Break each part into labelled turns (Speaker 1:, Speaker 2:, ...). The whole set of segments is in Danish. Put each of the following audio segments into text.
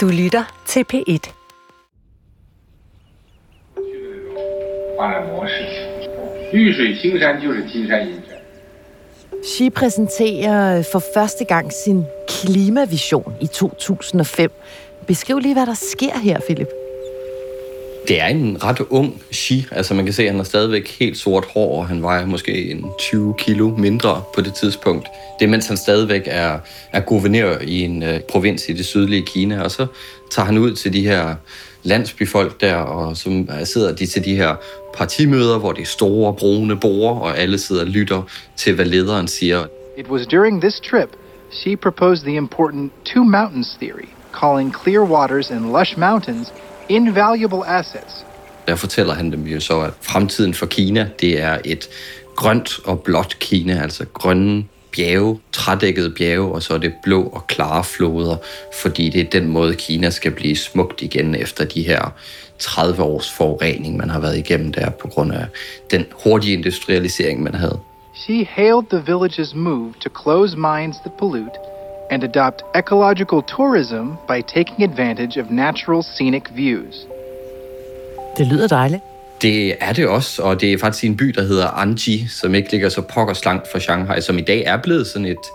Speaker 1: Du lytter til P1.
Speaker 2: Xi præsenterer for første gang sin klimavision i 2005. Beskriv lige, hvad der sker her, Philip.
Speaker 3: Det er en ret ung Xi. Altså man kan se, at han har stadigvæk helt sort hår, og han vejer måske en 20 kilo mindre på det tidspunkt. Det er, mens han stadigvæk er, er guvernør i en øh, provins i det sydlige Kina, og så tager han ud til de her landsbyfolk der, og så sidder de til de her partimøder, hvor det er store brune borer, og alle sidder og lytter til, hvad lederen siger.
Speaker 4: It was during this trip she proposed the important two mountains theory, calling clear waters and lush mountains invaluable assets.
Speaker 3: Der fortæller han dem jo så, at fremtiden for Kina, det er et grønt og blåt Kina, altså grønne bjerge, trædækkede bjerge, og så er det blå og klare floder, fordi det er den måde, Kina skal blive smukt igen efter de her 30 års forurening, man har været igennem der på grund af den hurtige industrialisering, man havde.
Speaker 4: She hailed the village's move to close mines that pollute and adopt ecological tourism by taking advantage of natural scenic views.
Speaker 2: Det lyder dejligt.
Speaker 3: Det er det også, og det er faktisk en by, der hedder Anji, som ikke ligger så pokkers langt fra Shanghai, som i dag er blevet sådan et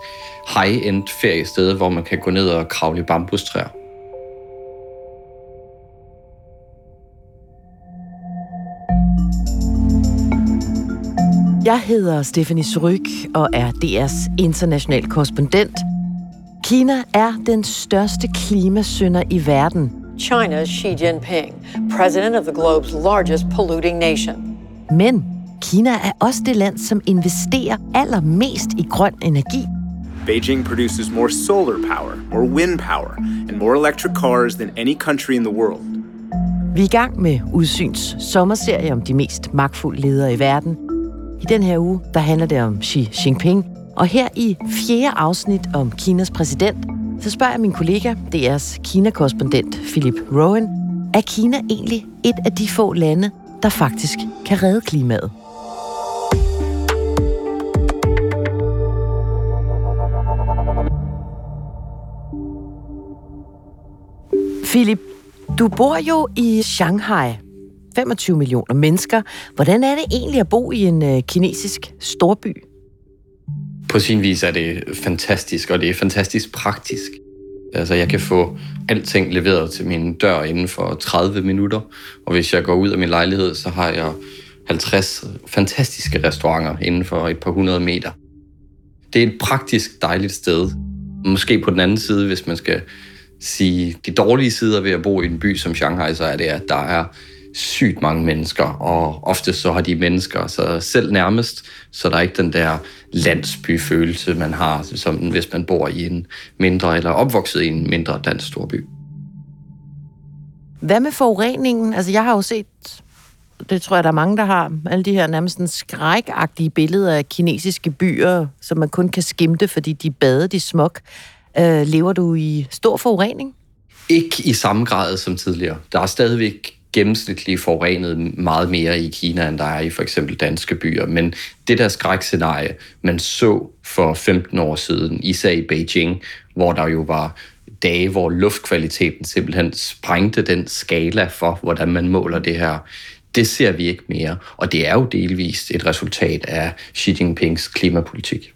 Speaker 3: high-end feriested, hvor man kan gå ned og kravle i bambustræer.
Speaker 2: Jeg hedder Stephanie Suryk og er DR's international korrespondent. Kina er den største klimasynder i verden.
Speaker 5: China's Xi Jinping, president of the globe's largest polluting nation.
Speaker 2: Men Kina er også det land, som investerer allermest i grøn energi.
Speaker 6: Beijing produces more solar power, more wind power, and more electric cars than any country in the world.
Speaker 2: Vi er i gang med Udsyns sommerserie om de mest magtfulde ledere i verden. I den her uge, der handler det om Xi Jinping. Og her i fjerde afsnit om Kinas præsident, så spørger jeg min kollega, DR's Kina-korrespondent Philip Rowan, er Kina egentlig et af de få lande, der faktisk kan redde klimaet? Philip, du bor jo i Shanghai. 25 millioner mennesker. Hvordan er det egentlig at bo i en øh, kinesisk storby?
Speaker 3: På sin vis er det fantastisk, og det er fantastisk praktisk. Altså, jeg kan få alting leveret til min dør inden for 30 minutter, og hvis jeg går ud af min lejlighed, så har jeg 50 fantastiske restauranter inden for et par hundrede meter. Det er et praktisk dejligt sted. Måske på den anden side, hvis man skal sige de dårlige sider ved at bo i en by som Shanghai, så er det, at der er sygt mange mennesker, og ofte så har de mennesker så selv nærmest, så der er ikke den der landsbyfølelse, man har, som hvis man bor i en mindre, eller opvokset i en mindre dansk storby.
Speaker 2: Hvad med forureningen? Altså, jeg har jo set, det tror jeg, der er mange, der har, alle de her nærmest sådan skrækagtige billeder af kinesiske byer, som man kun kan skimte, fordi de badet i smog. Øh, lever du i stor forurening?
Speaker 3: Ikke i samme grad som tidligere. Der er stadigvæk gennemsnitligt forurenet meget mere i Kina, end der er i for eksempel danske byer. Men det der skrækscenarie, man så for 15 år siden, især i Beijing, hvor der jo var dage, hvor luftkvaliteten simpelthen sprængte den skala for, hvordan man måler det her, det ser vi ikke mere. Og det er jo delvist et resultat af Xi Jinpings klimapolitik.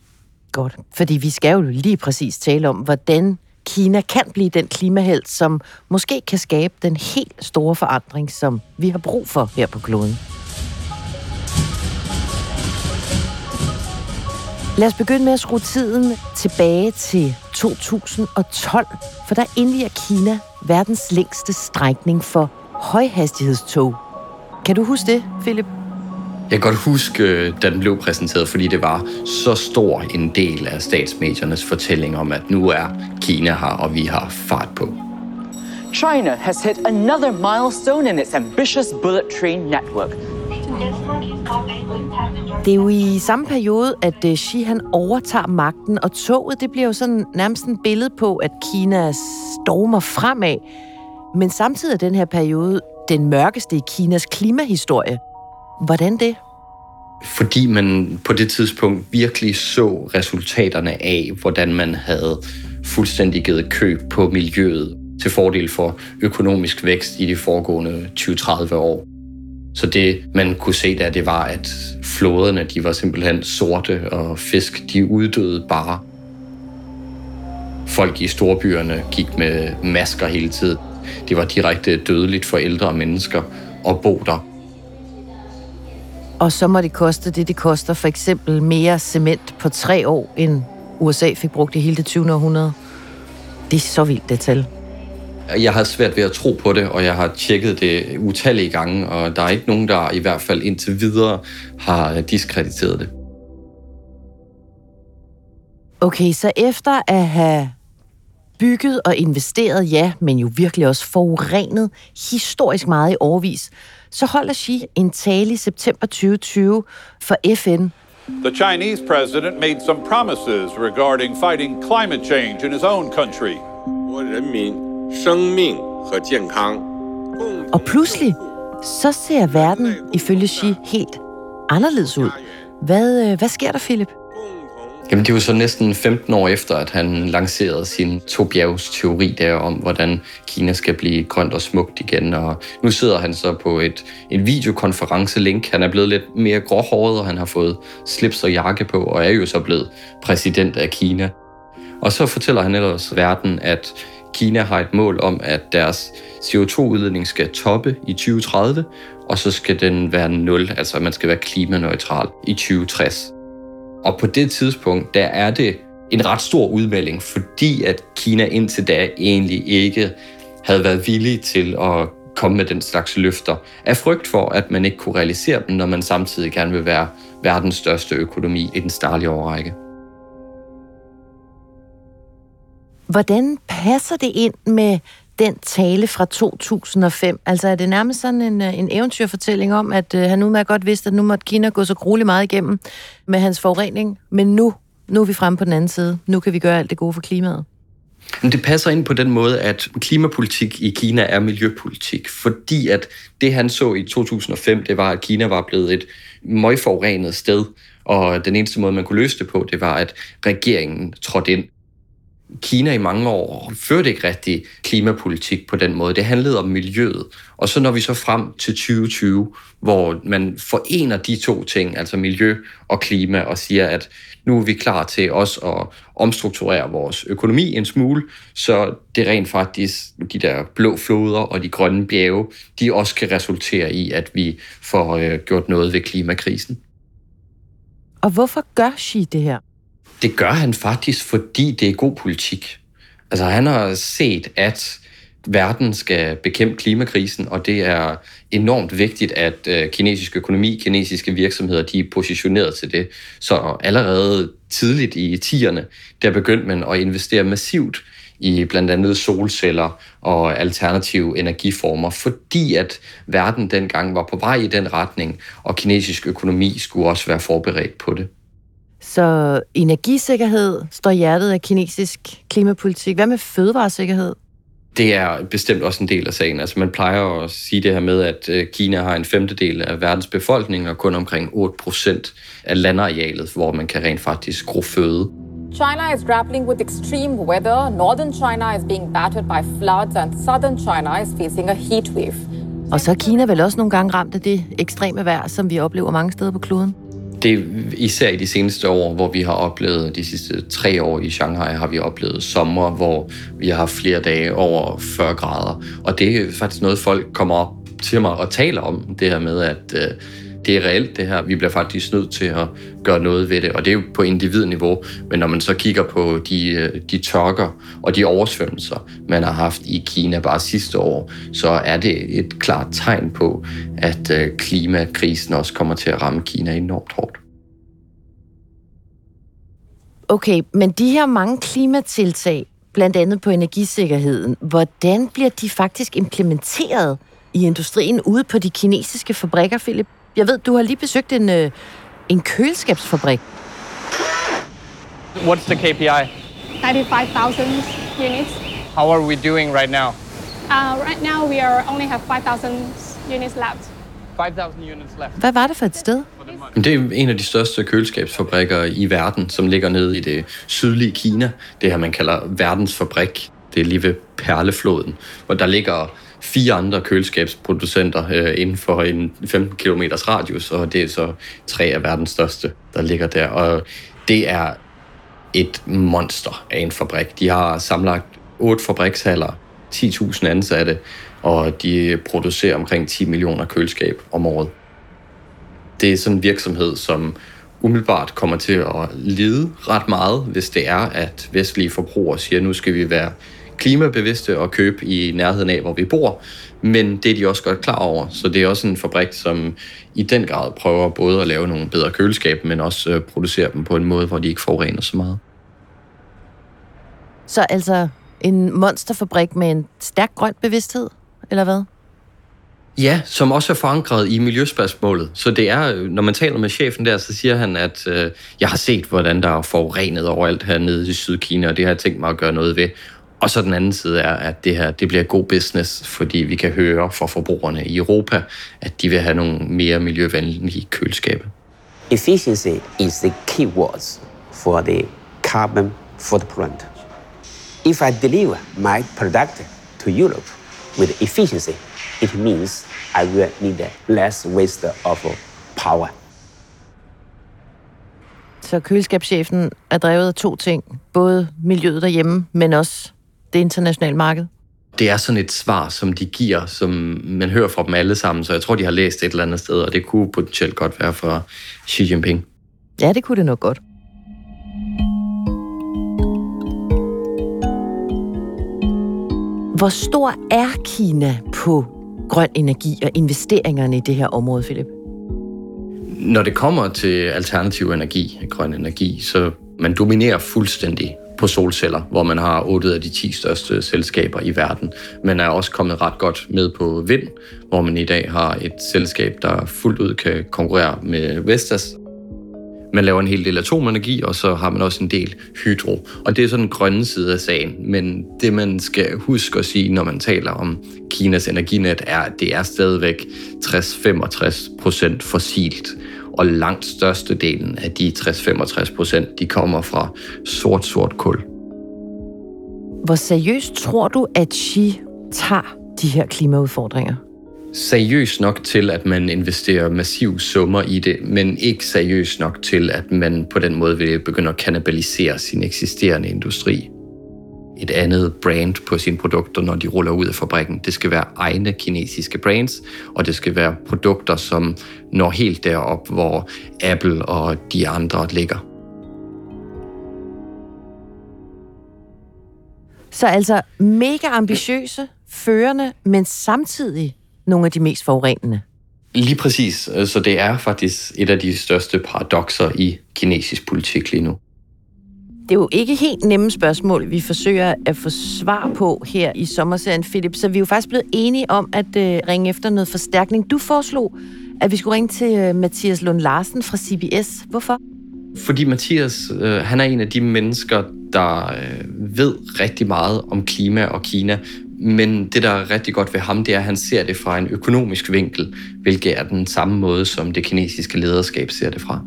Speaker 2: Godt, fordi vi skal jo lige præcis tale om, hvordan Kina kan blive den klimahelt, som måske kan skabe den helt store forandring, som vi har brug for her på kloden. Lad os begynde med at skrue tiden tilbage til 2012, for der indviger Kina verdens længste strækning for højhastighedstog. Kan du huske det, Philip?
Speaker 3: Jeg kan godt huske, da den blev præsenteret, fordi det var så stor en del af statsmediernes fortælling om, at nu er Kina her, og vi har fart på.
Speaker 7: China has hit another milestone in its ambitious bullet train network.
Speaker 2: Det er jo i samme periode, at øh, Xi han overtager magten, og toget det bliver jo sådan nærmest et billede på, at Kina stormer fremad. Men samtidig er den her periode den mørkeste i Kinas klimahistorie. Hvordan det?
Speaker 3: Fordi man på det tidspunkt virkelig så resultaterne af, hvordan man havde fuldstændig givet køb på miljøet. til fordel for økonomisk vækst i de foregående 20-30 år. Så det, man kunne se der, det var, at floderne de var simpelthen sorte, og fisk de uddøde bare. Folk i storbyerne gik med masker hele tiden. Det var direkte dødeligt for ældre mennesker at bo der.
Speaker 2: Og så må det koste det, det koster for eksempel mere cement på tre år, end USA fik brugt i hele det 20. århundrede. Det er så vildt, det tal.
Speaker 3: Jeg har svært ved at tro på det, og jeg har tjekket det utallige gange, og der er ikke nogen, der i hvert fald indtil videre har diskrediteret det.
Speaker 2: Okay, så efter at have bygget og investeret, ja, men jo virkelig også forurenet historisk meget i overvis, så holder Xi en tale i september 2020 for FN.
Speaker 1: The Chinese president made some promises regarding fighting climate change in his own country.
Speaker 2: Og pludselig, så ser verden ifølge Xi helt anderledes ud. Hvad, øh, hvad sker der, Philip?
Speaker 3: Jamen, det var så næsten 15 år efter, at han lancerede sin Tobiaus teori der om, hvordan Kina skal blive grønt og smukt igen. Og nu sidder han så på et, en videokonference-link. Han er blevet lidt mere gråhåret, og han har fået slips og jakke på, og er jo så blevet præsident af Kina. Og så fortæller han ellers verden, at Kina har et mål om, at deres CO2-udledning skal toppe i 2030, og så skal den være nul, altså man skal være klimaneutral i 2060. Og på det tidspunkt, der er det en ret stor udmelding, fordi at Kina indtil da egentlig ikke havde været villig til at komme med den slags løfter, af frygt for, at man ikke kunne realisere dem, når man samtidig gerne vil være verdens største økonomi i den starlige overrække.
Speaker 2: Hvordan passer det ind med den tale fra 2005? Altså er det nærmest sådan en, øh, en eventyrfortælling om, at øh, han udmærket godt vidste, at nu måtte Kina gå så grueligt meget igennem med hans forurening, men nu, nu er vi fremme på den anden side. Nu kan vi gøre alt det gode for klimaet.
Speaker 3: Men det passer ind på den måde, at klimapolitik i Kina er miljøpolitik, fordi at det han så i 2005, det var, at Kina var blevet et møgforurenet sted, og den eneste måde, man kunne løse det på, det var, at regeringen trådte ind. Kina i mange år førte ikke rigtig klimapolitik på den måde. Det handlede om miljøet. Og så når vi så frem til 2020, hvor man forener de to ting, altså miljø og klima, og siger, at nu er vi klar til også at omstrukturere vores økonomi en smule, så det rent faktisk, de der blå floder og de grønne bjerge, de også kan resultere i, at vi får øh, gjort noget ved klimakrisen.
Speaker 2: Og hvorfor gør Xi det her?
Speaker 3: Det gør han faktisk, fordi det er god politik. Altså han har set, at verden skal bekæmpe klimakrisen, og det er enormt vigtigt, at øh, kinesisk økonomi, kinesiske virksomheder, de er positioneret til det. Så allerede tidligt i 10'erne, der begyndte man at investere massivt i blandt andet solceller og alternative energiformer, fordi at verden dengang var på vej i den retning, og kinesisk økonomi skulle også være forberedt på det.
Speaker 2: Så energisikkerhed står hjertet af kinesisk klimapolitik. Hvad med fødevaresikkerhed?
Speaker 3: Det er bestemt også en del af sagen. Altså man plejer at sige det her med, at øh, Kina har en femtedel af verdens befolkning og kun omkring 8 procent af landarealet, hvor man kan rent faktisk gro føde.
Speaker 8: China is grappling with extreme weather. Northern China is being battered by floods, and southern China is facing a heat wave.
Speaker 2: Og så er Kina vel også nogle gange ramt af det ekstreme vejr, som vi oplever mange steder på kloden?
Speaker 3: Det er især i de seneste år, hvor vi har oplevet, de sidste tre år i Shanghai, har vi oplevet sommer, hvor vi har haft flere dage over 40 grader. Og det er faktisk noget, folk kommer op til mig og taler om, det her med, at øh, det er reelt det her. Vi bliver faktisk nødt til at gøre noget ved det, og det er jo på individniveau. Men når man så kigger på de, øh, de tørker og de oversvømmelser, man har haft i Kina bare sidste år, så er det et klart tegn på, at øh, klimakrisen også kommer til at ramme Kina enormt hårdt.
Speaker 2: Okay, men de her mange klimatiltag, blandt andet på energisikkerheden, hvordan bliver de faktisk implementeret i industrien ude på de kinesiske fabrikker, Philip? Jeg ved, du har lige besøgt en, øh, en køleskabsfabrik.
Speaker 9: What's the KPI?
Speaker 10: 95,000 units.
Speaker 9: How are we doing right now?
Speaker 10: Uh, right now, we are only have 5,000 units left.
Speaker 9: 5,000 units left.
Speaker 2: Hvad var det for et sted?
Speaker 3: Det er en af de største køleskabsfabrikker i verden, som ligger nede i det sydlige Kina. Det her, man kalder verdens fabrik. Det er lige ved Perlefloden, hvor der ligger fire andre køleskabsproducenter øh, inden for en 15 km radius, og det er så tre af verdens største, der ligger der. Og det er et monster af en fabrik. De har samlet otte fabrikshaller, 10.000 ansatte, og de producerer omkring 10 millioner køleskab om året. Det er sådan en virksomhed, som umiddelbart kommer til at lide ret meget, hvis det er, at vestlige forbrugere siger, at nu skal vi være klimabevidste og købe i nærheden af, hvor vi bor. Men det er de også godt klar over. Så det er også en fabrik, som i den grad prøver både at lave nogle bedre køleskab, men også øh, producere dem på en måde, hvor de ikke forurener så meget.
Speaker 2: Så altså en monsterfabrik med en stærk grøn bevidsthed, eller hvad?
Speaker 3: Ja, som også er forankret i miljøspørgsmålet. Så det er, når man taler med chefen der, så siger han, at øh, jeg har set, hvordan der er forurenet overalt hernede i Sydkina, og det har jeg tænkt mig at gøre noget ved. Og så den anden side er, at det her det bliver god business, fordi vi kan høre fra forbrugerne i Europa, at de vil have nogle mere miljøvenlige kølskabe.
Speaker 11: Efficiency is the key words for the carbon footprint. If I deliver my product to Europe with efficiency, it means I will need less waste of power.
Speaker 2: Så køleskabschefen er drevet af to ting. Både miljøet derhjemme, men også det internationale marked.
Speaker 3: Det er sådan et svar, som de giver, som man hører fra dem alle sammen, så jeg tror, de har læst et eller andet sted, og det kunne potentielt godt være fra Xi Jinping.
Speaker 2: Ja, det kunne det nok godt. Hvor stor er Kina på grøn energi og investeringerne i det her område, Philip?
Speaker 3: Når det kommer til alternativ energi, grøn energi, så man dominerer fuldstændig på solceller, hvor man har 8 af de 10 største selskaber i verden. Man er også kommet ret godt med på vind, hvor man i dag har et selskab, der fuldt ud kan konkurrere med Vestas. Man laver en hel del atomenergi, og så har man også en del hydro. Og det er sådan den grønne side af sagen. Men det, man skal huske at sige, når man taler om Kinas energinet, er, at det er stadigvæk 60-65 procent fossilt og langt størstedelen af de 60-65 procent, de kommer fra sort-sort kul.
Speaker 2: Hvor seriøst tror du, at Xi tager de her klimaudfordringer?
Speaker 3: Seriøst nok til, at man investerer massiv summer i det, men ikke seriøst nok til, at man på den måde vil begynde at kannibalisere sin eksisterende industri et andet brand på sine produkter, når de ruller ud af fabrikken. Det skal være egne kinesiske brands, og det skal være produkter, som når helt derop, hvor Apple og de andre ligger.
Speaker 2: Så altså mega ambitiøse, førende, men samtidig nogle af de mest forurenende.
Speaker 3: Lige præcis. Så det er faktisk et af de største paradoxer i kinesisk politik lige nu.
Speaker 2: Det er jo ikke helt nemme spørgsmål, vi forsøger at få svar på her i sommerserien, Philip. Så vi er jo faktisk blevet enige om at øh, ringe efter noget forstærkning. Du foreslog, at vi skulle ringe til øh, Mathias Lund Larsen fra CBS. Hvorfor?
Speaker 3: Fordi Mathias, øh, han er en af de mennesker, der øh, ved rigtig meget om klima og Kina. Men det, der er rigtig godt ved ham, det er, at han ser det fra en økonomisk vinkel, hvilket er den samme måde, som det kinesiske lederskab ser det fra.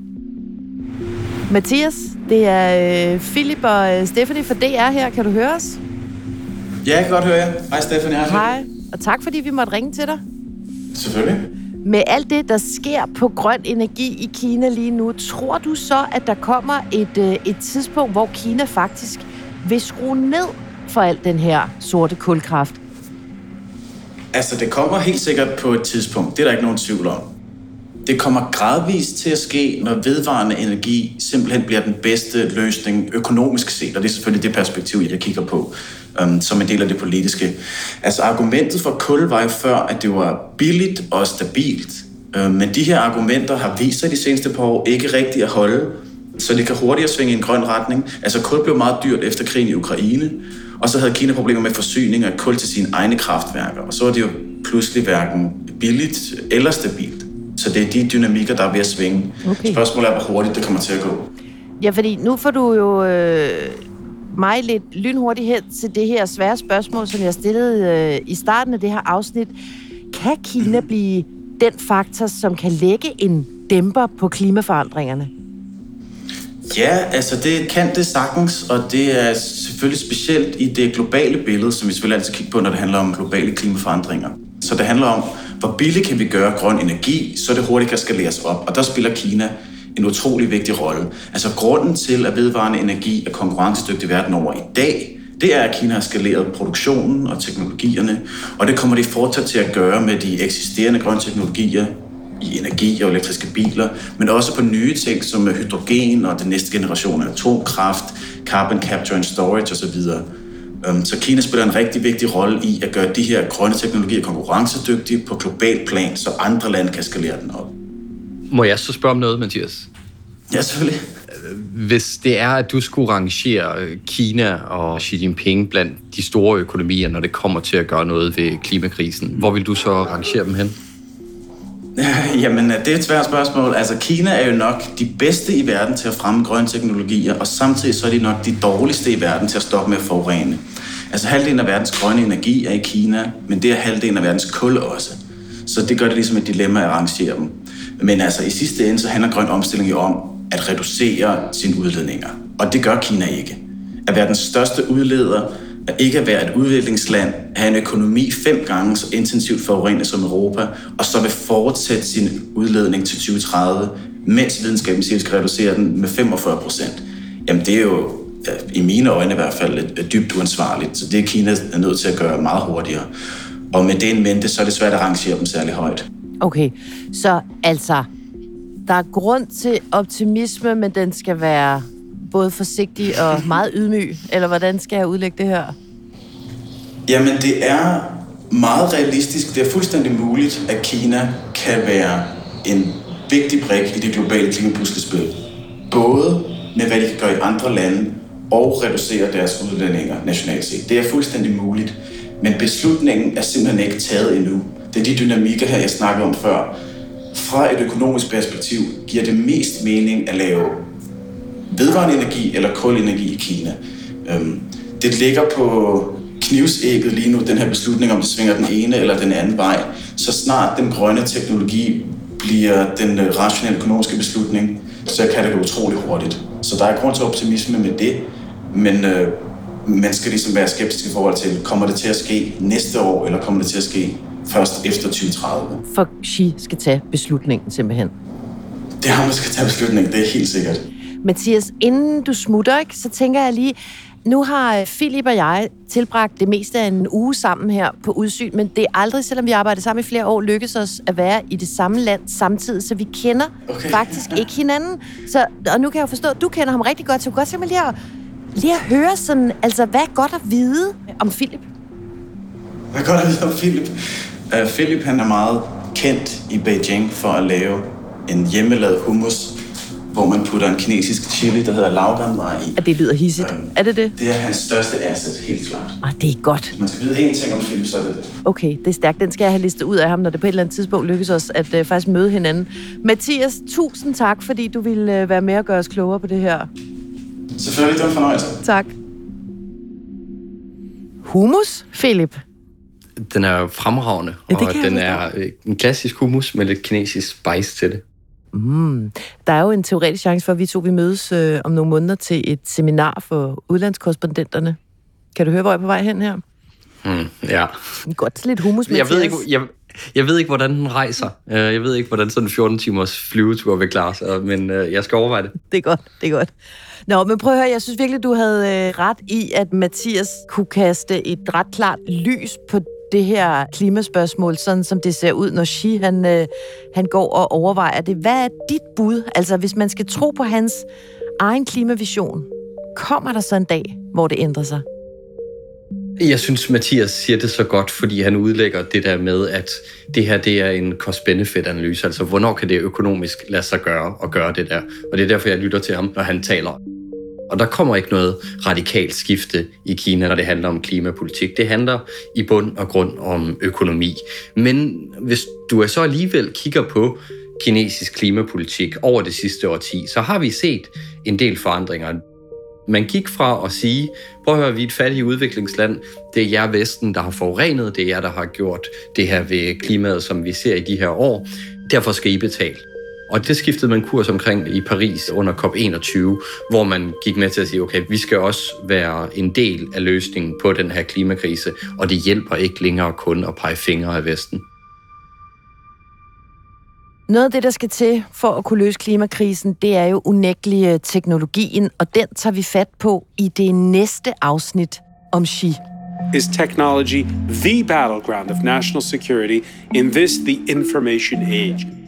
Speaker 2: Mathias, det er øh, Philip og øh, Stephanie fra DR her. Kan du høre os?
Speaker 12: Ja, jeg kan godt høre jer. Hej Stephanie. Hej.
Speaker 2: Hej, og tak fordi vi måtte ringe til dig.
Speaker 12: Selvfølgelig.
Speaker 2: Med alt det, der sker på grøn energi i Kina lige nu, tror du så, at der kommer et, øh, et tidspunkt, hvor Kina faktisk vil skrue ned for alt den her sorte kulkraft?
Speaker 12: Altså, det kommer helt sikkert på et tidspunkt. Det er der ikke nogen tvivl om. Det kommer gradvist til at ske, når vedvarende energi simpelthen bliver den bedste løsning økonomisk set, og det er selvfølgelig det perspektiv, jeg kigger på um, som en del af det politiske. Altså argumentet for kul var jo før, at det var billigt og stabilt, uh, men de her argumenter har vist sig de seneste par år ikke rigtigt at holde, så det kan hurtigere svinge i en grøn retning. Altså kul blev meget dyrt efter krigen i Ukraine, og så havde Kina problemer med forsyning af kul til sine egne kraftværker, og så var det jo pludselig hverken billigt eller stabilt. Så det er de dynamikker, der er ved at svinge. Okay. Spørgsmålet er, hvor hurtigt det kommer til at gå.
Speaker 2: Ja, fordi nu får du jo øh, mig lidt lynhurtigt hen til det her svære spørgsmål, som jeg stillede øh, i starten af det her afsnit. Kan Kina blive den faktor, som kan lægge en dæmper på klimaforandringerne?
Speaker 12: Ja, altså det kan det sagtens, og det er selvfølgelig specielt i det globale billede, som vi selvfølgelig altid kigger på, når det handler om globale klimaforandringer. Så det handler om, hvor billigt kan vi gøre grøn energi, så det hurtigt kan skaleres op. Og der spiller Kina en utrolig vigtig rolle. Altså grunden til, at vedvarende energi er konkurrencedygtig verden over i dag, det er, at Kina har skaleret produktionen og teknologierne, og det kommer de fortsat til at gøre med de eksisterende grønne teknologier i energi og elektriske biler, men også på nye ting som hydrogen og den næste generation af atomkraft, carbon capture and storage osv. Øhm, så Kina spiller en rigtig vigtig rolle i at gøre de her grønne teknologier konkurrencedygtige på global plan, så andre lande kan skalere den op.
Speaker 3: Må jeg så spørge om noget, Mathias?
Speaker 12: Ja, selvfølgelig.
Speaker 3: Hvis det er, at du skulle rangere Kina og Xi Jinping blandt de store økonomier, når det kommer til at gøre noget ved klimakrisen, hvor vil du så rangere dem hen?
Speaker 12: Jamen, øh, det er et svært spørgsmål. Altså, Kina er jo nok de bedste i verden til at fremme grønne teknologier, og samtidig så er de nok de dårligste i verden til at stoppe med at forurene. Altså, halvdelen af verdens grønne energi er i Kina, men det er halvdelen af verdens kul også. Så det gør det ligesom et dilemma at arrangere dem. Men altså, i sidste ende, så handler grøn omstilling jo om at reducere sine udledninger. Og det gør Kina ikke. At være den største udleder, at ikke at være et udviklingsland, have en økonomi fem gange så intensivt forurenet som Europa, og så vil fortsætte sin udledning til 2030, mens videnskaben siger, at skal reducere den med 45 procent. Jamen det er jo øh, i mine øjne i hvert fald et, dybt uansvarligt. Så det er Kina er nødt til at gøre meget hurtigere. Og med det en mente, så er det svært at rangere dem særlig højt.
Speaker 2: Okay, så altså, der er grund til optimisme, men den skal være både forsigtig og meget ydmyg, eller hvordan skal jeg udlægge det her?
Speaker 12: Jamen, det er meget realistisk. Det er fuldstændig muligt, at Kina kan være en vigtig brik i det globale klimapuslespil. Både med, hvad de kan gøre i andre lande, og reducere deres udlændinger nationalt set. Det er fuldstændig muligt. Men beslutningen er simpelthen ikke taget endnu. Det er de dynamikker her, jeg snakkede om før. Fra et økonomisk perspektiv giver det mest mening at lave vedvarende energi eller kulenergi i Kina. Øhm, det ligger på knivsægget lige nu, den her beslutning, om det svinger den ene eller den anden vej. Så snart den grønne teknologi bliver den øh, rationelle økonomiske beslutning, så kan det gå utrolig hurtigt. Så der er grund til optimisme med det, men øh, man skal ligesom være skeptisk i forhold til, kommer det til at ske næste år, eller kommer det til at ske først efter 2030?
Speaker 2: For Xi skal tage beslutningen simpelthen.
Speaker 12: Det ham, der skal tage beslutningen, det er helt sikkert.
Speaker 2: Mathias, inden du smutter, ikke, så tænker jeg lige, nu har Philip og jeg tilbragt det meste af en uge sammen her på udsyn, men det er aldrig, selvom vi arbejder sammen i flere år, lykkes os at være i det samme land samtidig, så vi kender okay. faktisk ikke hinanden. Så, og nu kan jeg jo forstå, at du kender ham rigtig godt, så jeg kunne godt tænke mig lige at, lige at høre sådan, altså hvad er godt at vide om Philip?
Speaker 12: Hvad er godt at vide om Philip? Uh, Philip han er meget kendt i Beijing for at lave en hjemmelavet hummus, hvor man putter en kinesisk chili, der hedder lauganmai i.
Speaker 2: At det lyder hissigt. Um, er det det?
Speaker 12: Det er hans største asset, helt klart.
Speaker 2: Ah, det er godt.
Speaker 12: Hvis man skal vide én ting om Philip, så er det det.
Speaker 2: Okay, det er stærkt. Den skal jeg have listet ud af ham, når det på et eller andet tidspunkt lykkes os at uh, faktisk møde hinanden. Mathias, tusind tak, fordi du ville uh, være med og gøre os klogere på det her.
Speaker 12: Selvfølgelig, det var en fornøjelse.
Speaker 2: Tak. Hummus, Philip?
Speaker 3: Den er fremragende, ja, og den er en klassisk hummus med lidt kinesisk spice til det.
Speaker 2: Mm. Der er jo en teoretisk chance for, at vi to vi mødes øh, om nogle måneder til et seminar for udlandskorrespondenterne. Kan du høre, hvor jeg er på vej hen her?
Speaker 3: Mm, ja.
Speaker 2: Godt lidt hummus,
Speaker 3: jeg ved, ikke, jeg, jeg ved ikke, hvordan den rejser. Øh, jeg ved ikke, hvordan sådan en 14 timers flyvetur vil klare sig, men øh, jeg skal overveje det.
Speaker 2: Det er godt, det er godt. Nå, men prøv at høre, jeg synes virkelig, du havde øh, ret i, at Mathias kunne kaste et ret klart lys på det her klimaspørgsmål, sådan som det ser ud, når Xi han, øh, han går og overvejer det. Hvad er dit bud? Altså, hvis man skal tro på hans egen klimavision, kommer der så en dag, hvor det ændrer sig?
Speaker 3: Jeg synes, Mathias siger det så godt, fordi han udlægger det der med, at det her det er en cost-benefit-analyse. Altså, hvornår kan det økonomisk lade sig gøre at gøre det der? Og det er derfor, jeg lytter til ham, når han taler. Og der kommer ikke noget radikalt skifte i Kina, når det handler om klimapolitik. Det handler i bund og grund om økonomi. Men hvis du så alligevel kigger på kinesisk klimapolitik over det sidste årti, så har vi set en del forandringer. Man gik fra at sige, prøv at høre, vi er et fattigt udviklingsland, det er jer Vesten, der har forurenet, det er jer, der har gjort det her ved klimaet, som vi ser i de her år, derfor skal I betale. Og det skiftede man kurs omkring i Paris under COP21, hvor man gik med til at sige, okay, vi skal også være en del af løsningen på den her klimakrise, og det hjælper ikke længere kun at pege fingre af Vesten.
Speaker 2: Noget af det, der skal til for at kunne løse klimakrisen, det er jo unægtelig øh, teknologien, og den tager vi fat på i det næste afsnit om Xi.
Speaker 13: Is technology the battleground of national security in this, the information age?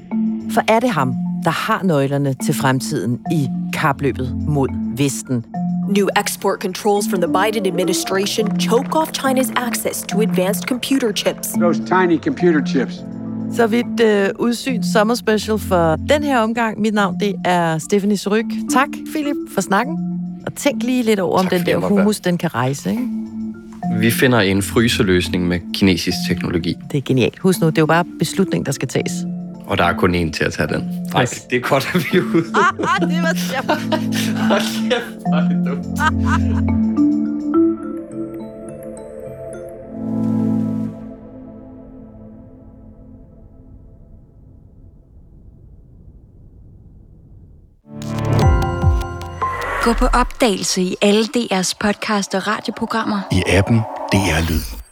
Speaker 2: For er det ham, der har nøglerne til fremtiden i kapløbet mod Vesten?
Speaker 14: New export controls from the Biden administration choke off China's access to advanced computer chips.
Speaker 15: Those tiny computer chips.
Speaker 2: Så vidt øh, udsyn sommerspecial for den her omgang. Mit navn det er Stephanie Suryk. Tak, Philip, for snakken. Og tænk lige lidt over,
Speaker 3: Tak,
Speaker 2: om den der humus, den kan rejse. Ikke?
Speaker 3: Vi finder en fryseløsning med kinesisk teknologi,
Speaker 2: Det er genialt. Husk nu, det er jo bare beslutning, der skal tages.
Speaker 3: Og der er kun én til at tage den. Nej, det er godt, at vi er ude.
Speaker 2: Ah, ah, det var sjovt.
Speaker 3: Hold kæft, hvor er det dumt.
Speaker 16: Gå på opdagelse i alle DR's podcast og radioprogrammer.
Speaker 17: I appen DR Lyd.